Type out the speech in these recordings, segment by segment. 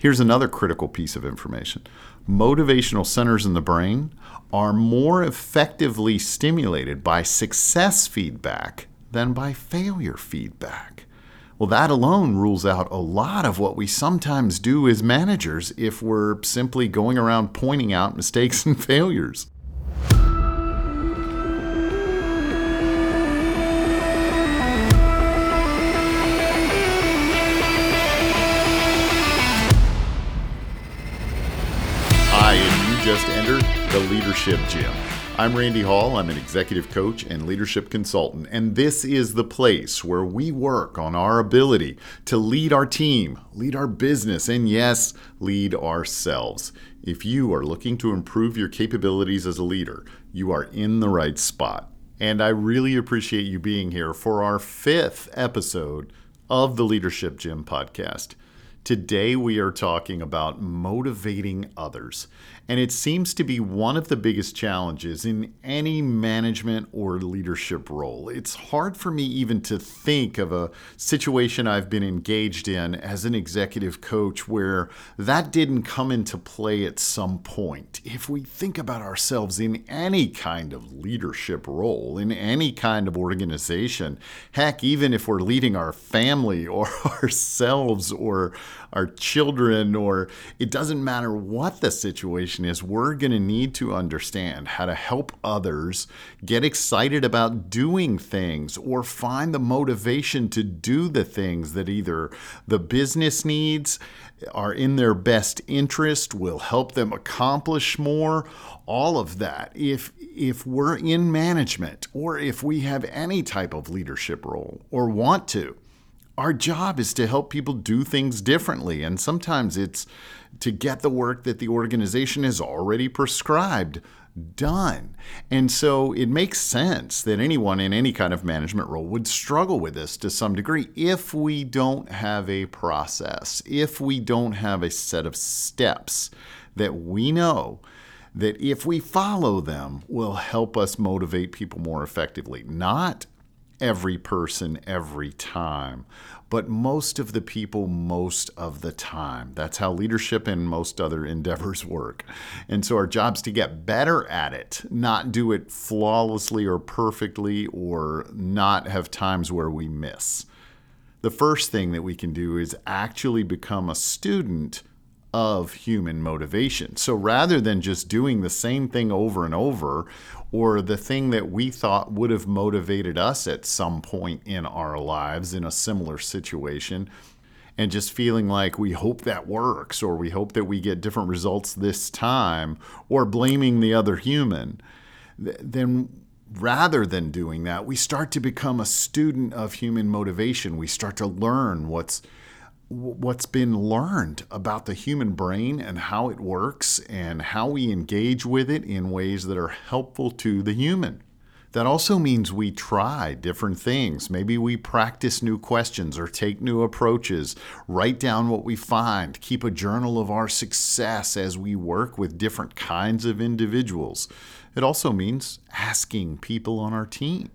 Here's another critical piece of information motivational centers in the brain are more effectively stimulated by success feedback than by failure feedback. Well, that alone rules out a lot of what we sometimes do as managers if we're simply going around pointing out mistakes and failures. Just entered the Leadership Gym. I'm Randy Hall. I'm an executive coach and leadership consultant, and this is the place where we work on our ability to lead our team, lead our business, and yes, lead ourselves. If you are looking to improve your capabilities as a leader, you are in the right spot. And I really appreciate you being here for our fifth episode of the Leadership Gym podcast. Today, we are talking about motivating others. And it seems to be one of the biggest challenges in any management or leadership role. It's hard for me even to think of a situation I've been engaged in as an executive coach where that didn't come into play at some point. If we think about ourselves in any kind of leadership role, in any kind of organization, heck, even if we're leading our family or ourselves or our children, or it doesn't matter what the situation is, we're going to need to understand how to help others get excited about doing things or find the motivation to do the things that either the business needs, are in their best interest, will help them accomplish more, all of that. If if we're in management or if we have any type of leadership role or want to, our job is to help people do things differently. And sometimes it's to get the work that the organization has already prescribed done. And so it makes sense that anyone in any kind of management role would struggle with this to some degree if we don't have a process, if we don't have a set of steps that we know that if we follow them will help us motivate people more effectively. Not every person every time, but most of the people most of the time. That's how leadership and most other endeavors work. And so our job's to get better at it, not do it flawlessly or perfectly or not have times where we miss. The first thing that we can do is actually become a student of human motivation. So rather than just doing the same thing over and over, or the thing that we thought would have motivated us at some point in our lives in a similar situation, and just feeling like we hope that works, or we hope that we get different results this time, or blaming the other human, then rather than doing that, we start to become a student of human motivation. We start to learn what's what's been learned about the human brain and how it works and how we engage with it in ways that are helpful to the human. That also means we try different things. Maybe we practice new questions or take new approaches, write down what we find, keep a journal of our success as we work with different kinds of individuals. It also means asking people on our team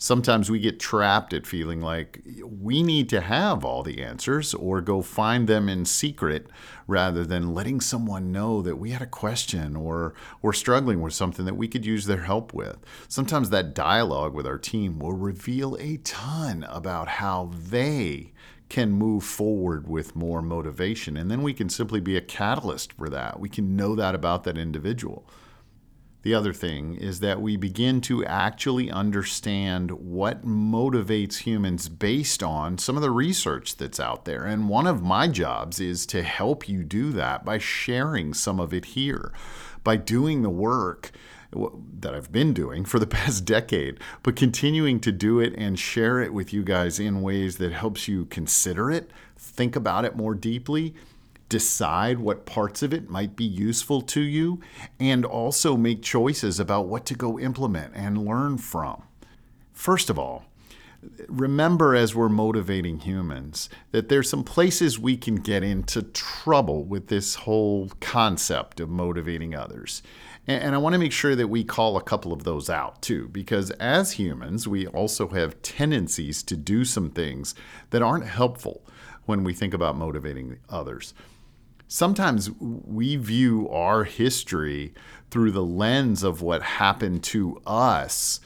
sometimes we get trapped at feeling like we need to have all the answers or go find them in secret rather than letting someone know that we had a question or we're struggling with something that we could use their help with. Sometimes that dialogue with our team will reveal a ton about how they can move forward with more motivation. And then we can simply be a catalyst for that. We can know that about that individual. The other thing is that we begin to actually understand what motivates humans based on some of the research that's out there. And one of my jobs is to help you do that by sharing some of it here, by doing the work that I've been doing for the past decade, but continuing to do it and share it with you guys in ways that helps you consider it, think about it more deeply, decide what parts of it might be useful to you, and also make choices about what to go implement and learn from. First of all, remember as we're motivating humans that there's some places we can get into trouble with this whole concept of motivating others. And I want to make sure that we call a couple of those out too, because as humans, we also have tendencies to do some things that aren't helpful when we think about motivating others. Sometimes we view our history through the lens of what happened to us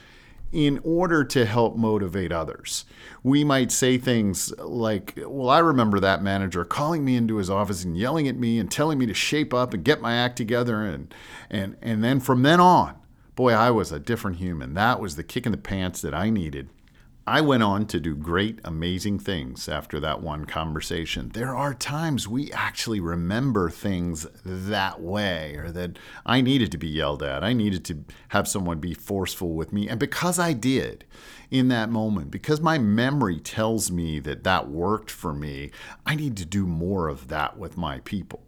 in order to help motivate others. We might say things like, Well, I remember that manager calling me into his office and yelling at me and telling me to shape up and get my act together. And, and, and then from then on, boy, I was a different human. That was the kick in the pants that I needed. I went on to do great, amazing things after that one conversation. There are times we actually remember things that way, or that I needed to be yelled at. I needed to have someone be forceful with me. And because I did in that moment, because my memory tells me that that worked for me, I need to do more of that with my people.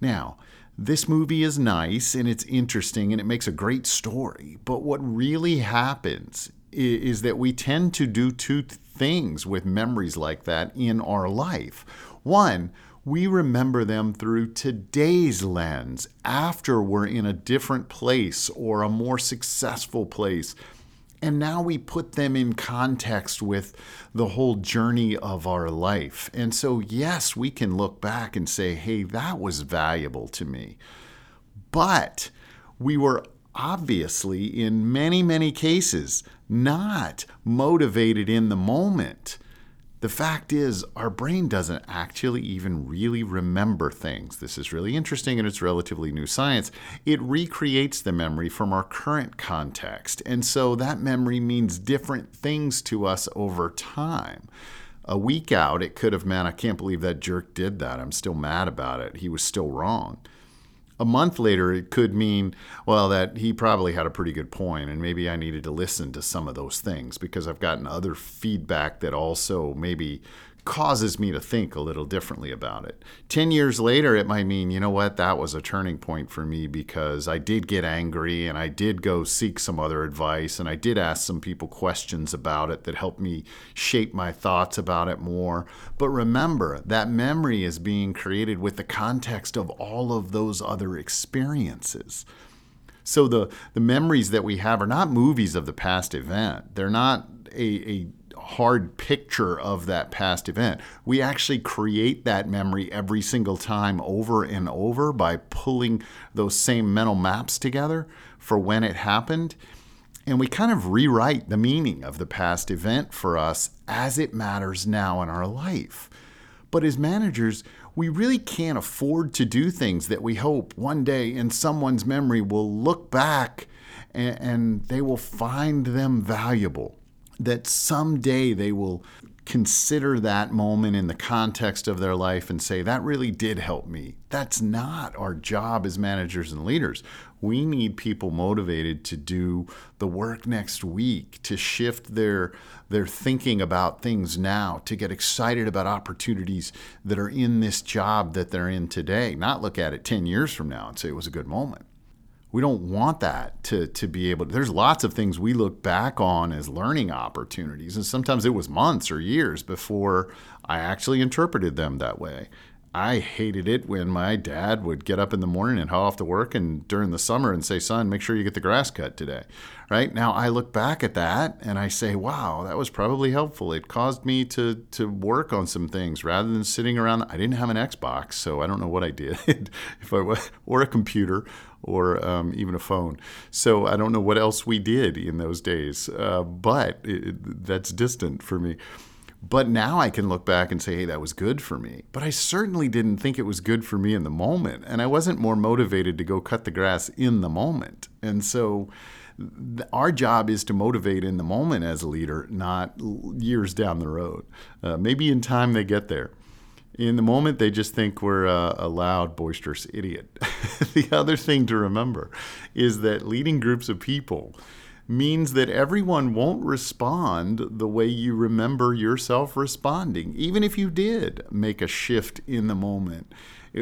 Now, this movie is nice and it's interesting and it makes a great story. But what really happens is that we tend to do two things with memories like that in our life. One, we remember them through today's lens after we're in a different place or a more successful place. And now we put them in context with the whole journey of our life. And so, yes, we can look back and say, hey, that was valuable to me. But we were obviously, in many, many cases, not motivated in the moment. The fact is, our brain doesn't actually even really remember things. This is really interesting and it's relatively new science. It recreates the memory from our current context. And so that memory means different things to us over time. A week out, it could have meant, I can't believe that jerk did that. I'm still mad about it. He was still wrong a month later, it could mean, well, that he probably had a pretty good point, and maybe I needed to listen to some of those things because I've gotten other feedback that also maybe causes me to think a little differently about it. 10 years later, it might mean, you know what, that was a turning point for me because I did get angry and I did go seek some other advice and I did ask some people questions about it that helped me shape my thoughts about it more. But remember, that memory is being created with the context of all of those other experiences. So the, the memories that we have are not movies of the past event. They're not a, a hard picture of that past event. We actually create that memory every single time over and over by pulling those same mental maps together for when it happened. And we kind of rewrite the meaning of the past event for us as it matters now in our life. But as managers, we really can't afford to do things that we hope one day in someone's memory will look back and, and they will find them valuable that someday they will consider that moment in the context of their life and say, that really did help me. That's not our job as managers and leaders. We need people motivated to do the work next week, to shift their, their thinking about things now, to get excited about opportunities that are in this job that they're in today, not look at it 10 years from now and say it was a good moment we don't want that to, to be able to, there's lots of things we look back on as learning opportunities and sometimes it was months or years before i actually interpreted them that way i hated it when my dad would get up in the morning and haul off to work and during the summer and say son make sure you get the grass cut today right now i look back at that and i say wow that was probably helpful it caused me to to work on some things rather than sitting around i didn't have an xbox so i don't know what i did if i was, or a computer or um, even a phone. So I don't know what else we did in those days, uh, but it, that's distant for me. But now I can look back and say, hey, that was good for me. But I certainly didn't think it was good for me in the moment. And I wasn't more motivated to go cut the grass in the moment. And so our job is to motivate in the moment as a leader, not years down the road. Uh, maybe in time they get there in the moment they just think we're a, a loud boisterous idiot the other thing to remember is that leading groups of people means that everyone won't respond the way you remember yourself responding even if you did make a shift in the moment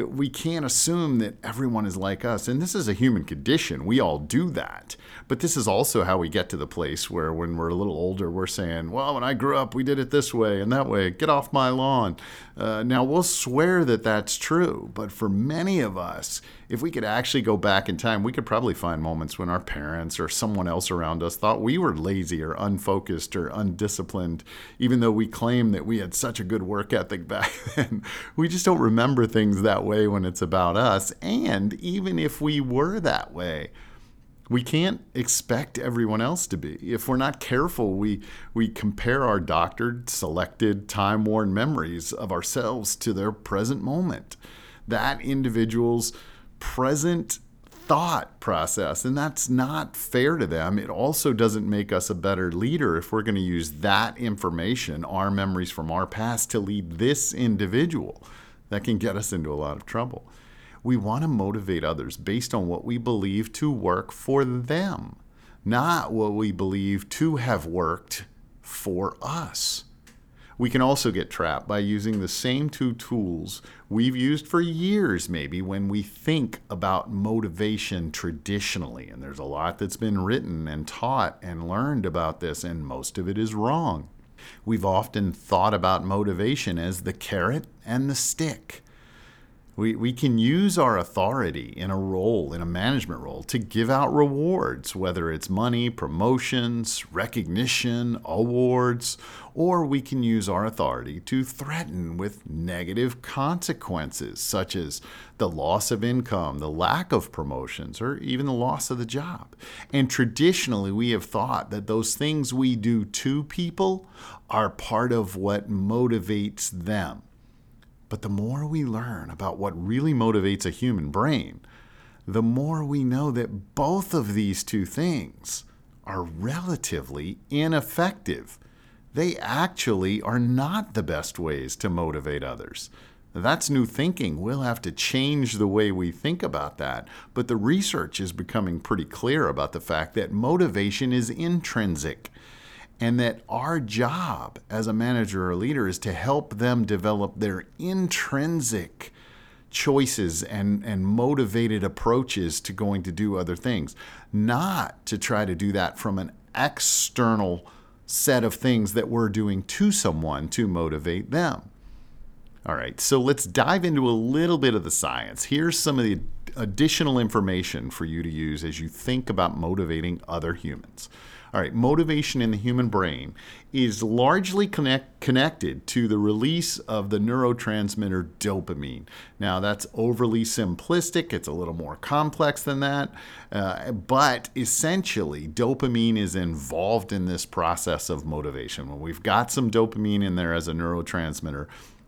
we can't assume that everyone is like us. And this is a human condition. We all do that. But this is also how we get to the place where, when we're a little older, we're saying, well, when I grew up, we did it this way and that way. Get off my lawn. Uh, now, we'll swear that that's true. But for many of us, if we could actually go back in time, we could probably find moments when our parents or someone else around us thought we were lazy or unfocused or undisciplined, even though we claim that we had such a good work ethic back then. we just don't remember things that way when it's about us. And even if we were that way, we can't expect everyone else to be. If we're not careful, we, we compare our doctored, selected, time worn memories of ourselves to their present moment. That individual's present thought process, and that's not fair to them. It also doesn't make us a better leader if we're going to use that information, our memories from our past, to lead this individual. That can get us into a lot of trouble. We want to motivate others based on what we believe to work for them, not what we believe to have worked for us. We can also get trapped by using the same two tools we've used for years, maybe, when we think about motivation traditionally. And there's a lot that's been written and taught and learned about this, and most of it is wrong. We've often thought about motivation as the carrot and the stick. We, we can use our authority in a role, in a management role, to give out rewards, whether it's money, promotions, recognition, awards, or we can use our authority to threaten with negative consequences, such as the loss of income, the lack of promotions, or even the loss of the job. And traditionally, we have thought that those things we do to people are part of what motivates them. But the more we learn about what really motivates a human brain, the more we know that both of these two things are relatively ineffective. They actually are not the best ways to motivate others. That's new thinking. We'll have to change the way we think about that. But the research is becoming pretty clear about the fact that motivation is intrinsic and that our job as a manager or leader is to help them develop their intrinsic choices and, and motivated approaches to going to do other things, not to try to do that from an external set of things that we're doing to someone to motivate them. All right, so let's dive into a little bit of the science. Here's some of the additional information for you to use as you think about motivating other humans. All right, motivation in the human brain is largely connect, connected to the release of the neurotransmitter dopamine. Now, that's overly simplistic, it's a little more complex than that, uh, but essentially, dopamine is involved in this process of motivation. When we've got some dopamine in there as a neurotransmitter,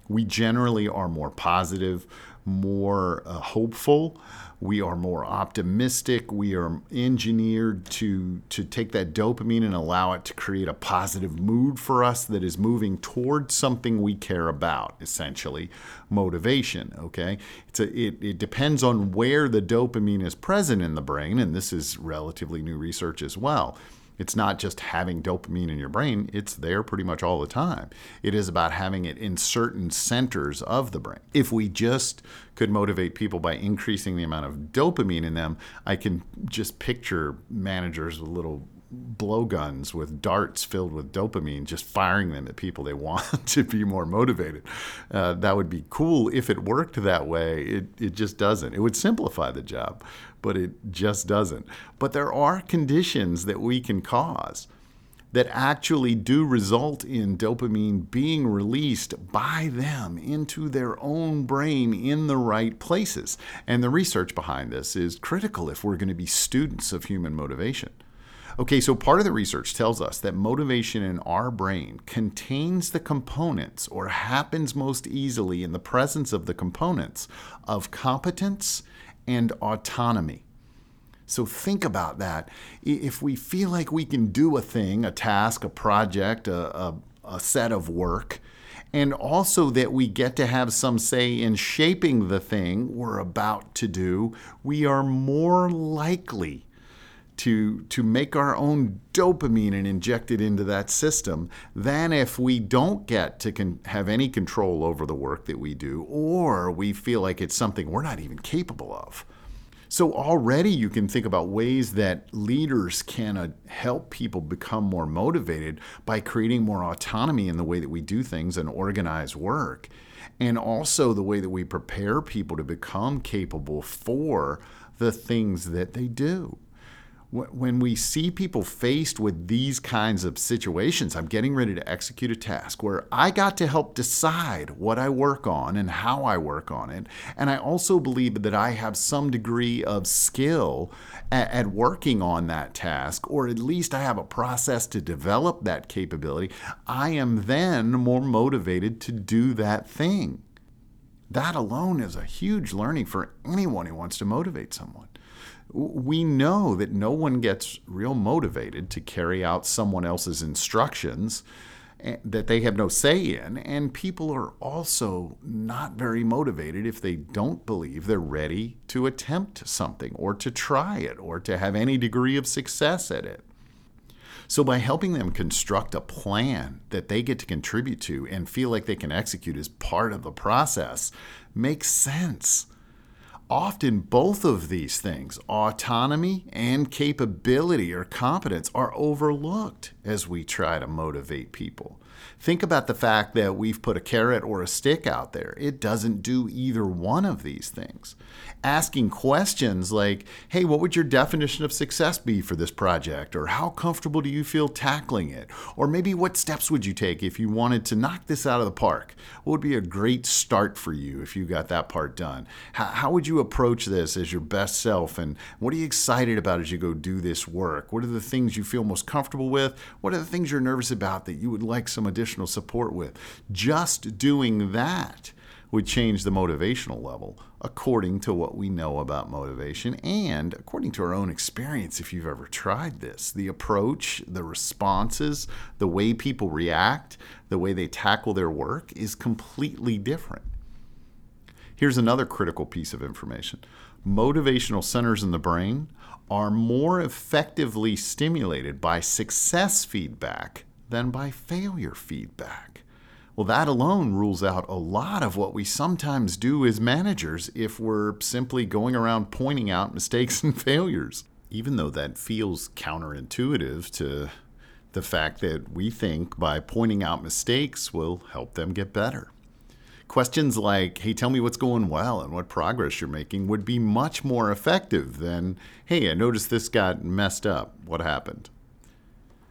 we generally are more positive, more uh, hopeful we are more optimistic. We are engineered to to take that dopamine and allow it to create a positive mood for us that is moving towards something we care about essentially. Motivation okay? It's a, it, it depends on where the dopamine is present in the brain and this is relatively new research as well it's not just having dopamine in your brain, it's there pretty much all the time. It is about having it in certain centers of the brain. If we just could motivate people by increasing the amount of dopamine in them, I can just picture managers with little blowguns with darts filled with dopamine, just firing them at people they want to be more motivated. Uh, that would be cool if it worked that way. It, it just doesn't. It would simplify the job, but it just doesn't. But there are conditions that we can cause that actually do result in dopamine being released by them into their own brain in the right places. And the research behind this is critical if we're going to be students of human motivation. Okay, so part of the research tells us that motivation in our brain contains the components or happens most easily in the presence of the components of competence and autonomy. So think about that. If we feel like we can do a thing, a task, a project, a, a, a set of work, and also that we get to have some say in shaping the thing we're about to do, we are more likely to to make our own dopamine and inject it into that system than if we don't get to con- have any control over the work that we do or we feel like it's something we're not even capable of. So already you can think about ways that leaders can uh, help people become more motivated by creating more autonomy in the way that we do things and organize work and also the way that we prepare people to become capable for the things that they do when we see people faced with these kinds of situations, I'm getting ready to execute a task where I got to help decide what I work on and how I work on it. And I also believe that I have some degree of skill at, at working on that task, or at least I have a process to develop that capability. I am then more motivated to do that thing. That alone is a huge learning for anyone who wants to motivate someone we know that no one gets real motivated to carry out someone else's instructions eh, that they have no say in. And people are also not very motivated if they don't believe they're ready to attempt something or to try it or to have any degree of success at it. So, by helping them construct a plan that they get to contribute to and feel like they can execute as part of the process, makes sense. Often, both of these things, autonomy and capability or competence, are overlooked as we try to motivate people. Think about the fact that we've put a carrot or a stick out there. It doesn't do either one of these things. Asking questions like, hey, what would your definition of success be for this project? Or how comfortable do you feel tackling it? Or maybe what steps would you take if you wanted to knock this out of the park? What would be a great start for you if you got that part done? How, would you approach this as your best self? And what are you excited about as you go do this work? What are the things you feel most comfortable with? What are the things you're nervous about that you would like some additional support with. Just doing that would change the motivational level according to what we know about motivation and according to our own experience if you've ever tried this. The approach, the responses, the way people react, the way they tackle their work is completely different. Here's another critical piece of information motivational centers in the brain are more effectively stimulated by success feedback than by failure feedback. Well, that alone rules out a lot of what we sometimes do as managers if we're simply going around pointing out mistakes and failures. Even though that feels counterintuitive to the fact that we think by pointing out mistakes will help them get better. Questions like, hey, tell me what's going well and what progress you're making would be much more effective than, hey, I noticed this got messed up. What happened?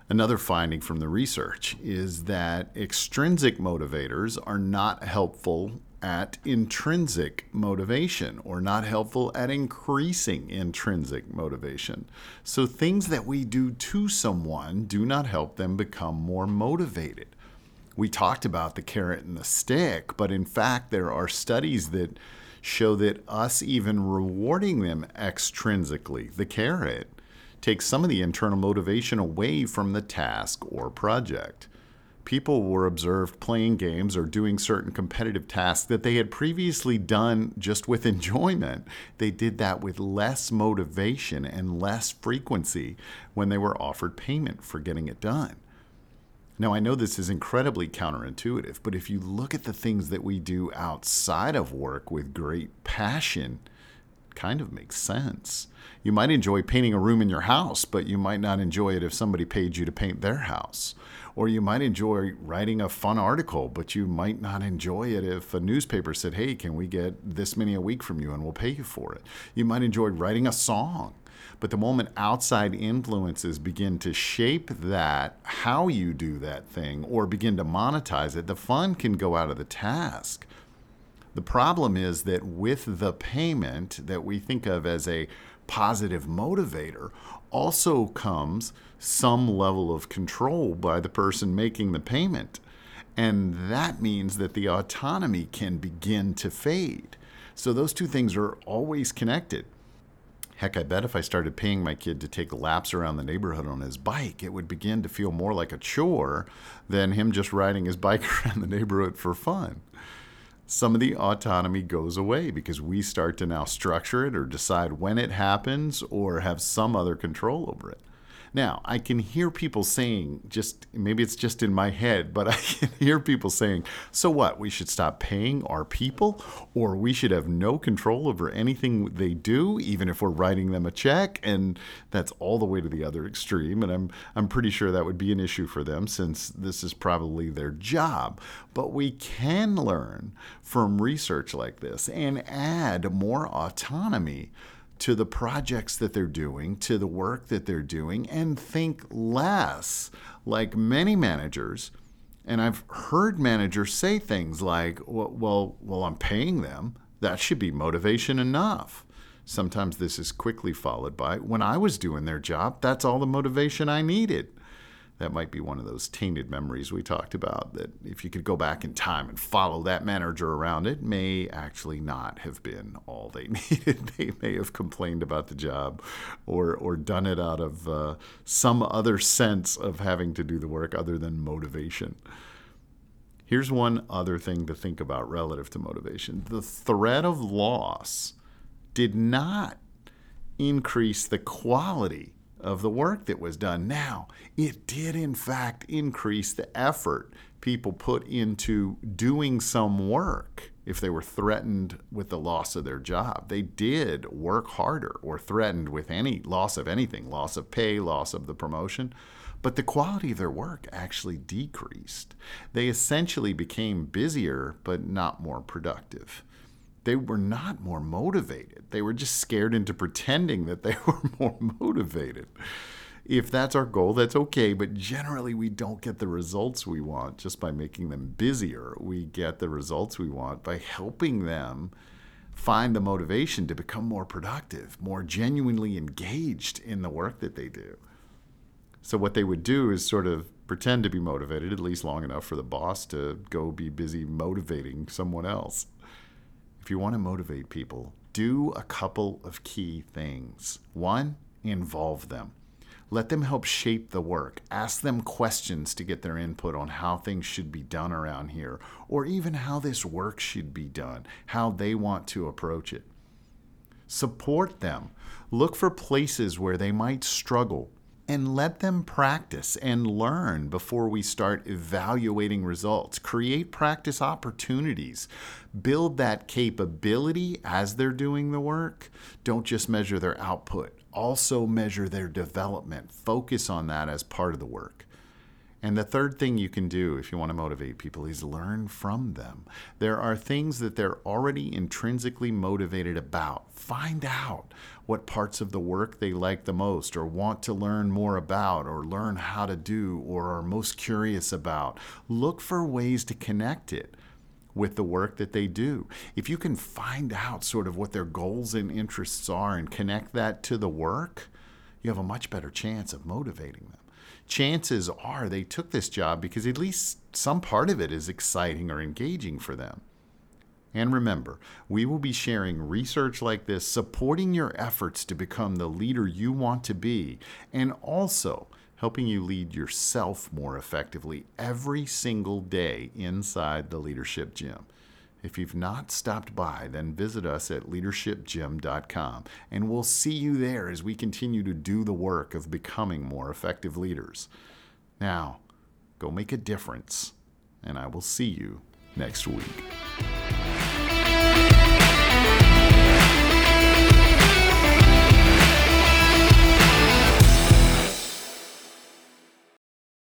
Another finding from the research is that extrinsic motivators are not helpful at intrinsic motivation or not helpful at increasing intrinsic motivation. So, things that we do to someone do not help them become more motivated. We talked about the carrot and the stick, but in fact, there are studies that show that us even rewarding them extrinsically, the carrot, takes some of the internal motivation away from the task or project. People were observed playing games or doing certain competitive tasks that they had previously done just with enjoyment. They did that with less motivation and less frequency when they were offered payment for getting it done. Now, I know this is incredibly counterintuitive, but if you look at the things that we do outside of work with great passion, kind of makes sense. You might enjoy painting a room in your house, but you might not enjoy it if somebody paid you to paint their house. Or you might enjoy writing a fun article, but you might not enjoy it if a newspaper said, hey, can we get this many a week from you and we'll pay you for it. You might enjoy writing a song. But the moment outside influences begin to shape that, how you do that thing, or begin to monetize it, the fun can go out of the task. The problem is that with the payment that we think of as a positive motivator, also comes some level of control by the person making the payment. And that means that the autonomy can begin to fade. So those two things are always connected. Heck, I bet if I started paying my kid to take laps around the neighborhood on his bike, it would begin to feel more like a chore than him just riding his bike around the neighborhood for fun some of the autonomy goes away because we start to now structure it or decide when it happens or have some other control over it. Now, I can hear people saying, just maybe it's just in my head, but I can hear people saying, so what? We should stop paying our people, or we should have no control over anything they do, even if we're writing them a check. And that's all the way to the other extreme. And I'm, I'm pretty sure that would be an issue for them since this is probably their job. But we can learn from research like this and add more autonomy to the projects that they're doing, to the work that they're doing, and think less like many managers. And I've heard managers say things like, well, well, well, I'm paying them. That should be motivation enough. Sometimes this is quickly followed by, when I was doing their job, that's all the motivation I needed that might be one of those tainted memories we talked about that if you could go back in time and follow that manager around it may actually not have been all they needed. They may have complained about the job or or done it out of uh, some other sense of having to do the work other than motivation. Here's one other thing to think about relative to motivation. The threat of loss did not increase the quality of the work that was done. Now, it did in fact increase the effort people put into doing some work if they were threatened with the loss of their job. They did work harder or threatened with any loss of anything, loss of pay, loss of the promotion. But the quality of their work actually decreased. They essentially became busier, but not more productive they were not more motivated. They were just scared into pretending that they were more motivated. If that's our goal, that's okay, but generally we don't get the results we want just by making them busier. We get the results we want by helping them find the motivation to become more productive, more genuinely engaged in the work that they do. So, what they would do is sort of pretend to be motivated, at least long enough for the boss to go be busy motivating someone else if you want to motivate people, do a couple of key things. One, involve them. Let them help shape the work. Ask them questions to get their input on how things should be done around here, or even how this work should be done, how they want to approach it. Support them. Look for places where they might struggle and let them practice and learn before we start evaluating results. Create practice opportunities. Build that capability as they're doing the work. Don't just measure their output, also measure their development. Focus on that as part of the work. And the third thing you can do if you want to motivate people is learn from them. There are things that they're already intrinsically motivated about. Find out what parts of the work they like the most, or want to learn more about, or learn how to do, or are most curious about. Look for ways to connect it with the work that they do. If you can find out sort of what their goals and interests are and connect that to the work, you have a much better chance of motivating them chances are they took this job because at least some part of it is exciting or engaging for them. And remember, we will be sharing research like this, supporting your efforts to become the leader you want to be, and also helping you lead yourself more effectively every single day inside the Leadership Gym. If you've not stopped by, then visit us at leadershipgym.com and we'll see you there as we continue to do the work of becoming more effective leaders. Now, go make a difference, and I will see you next week.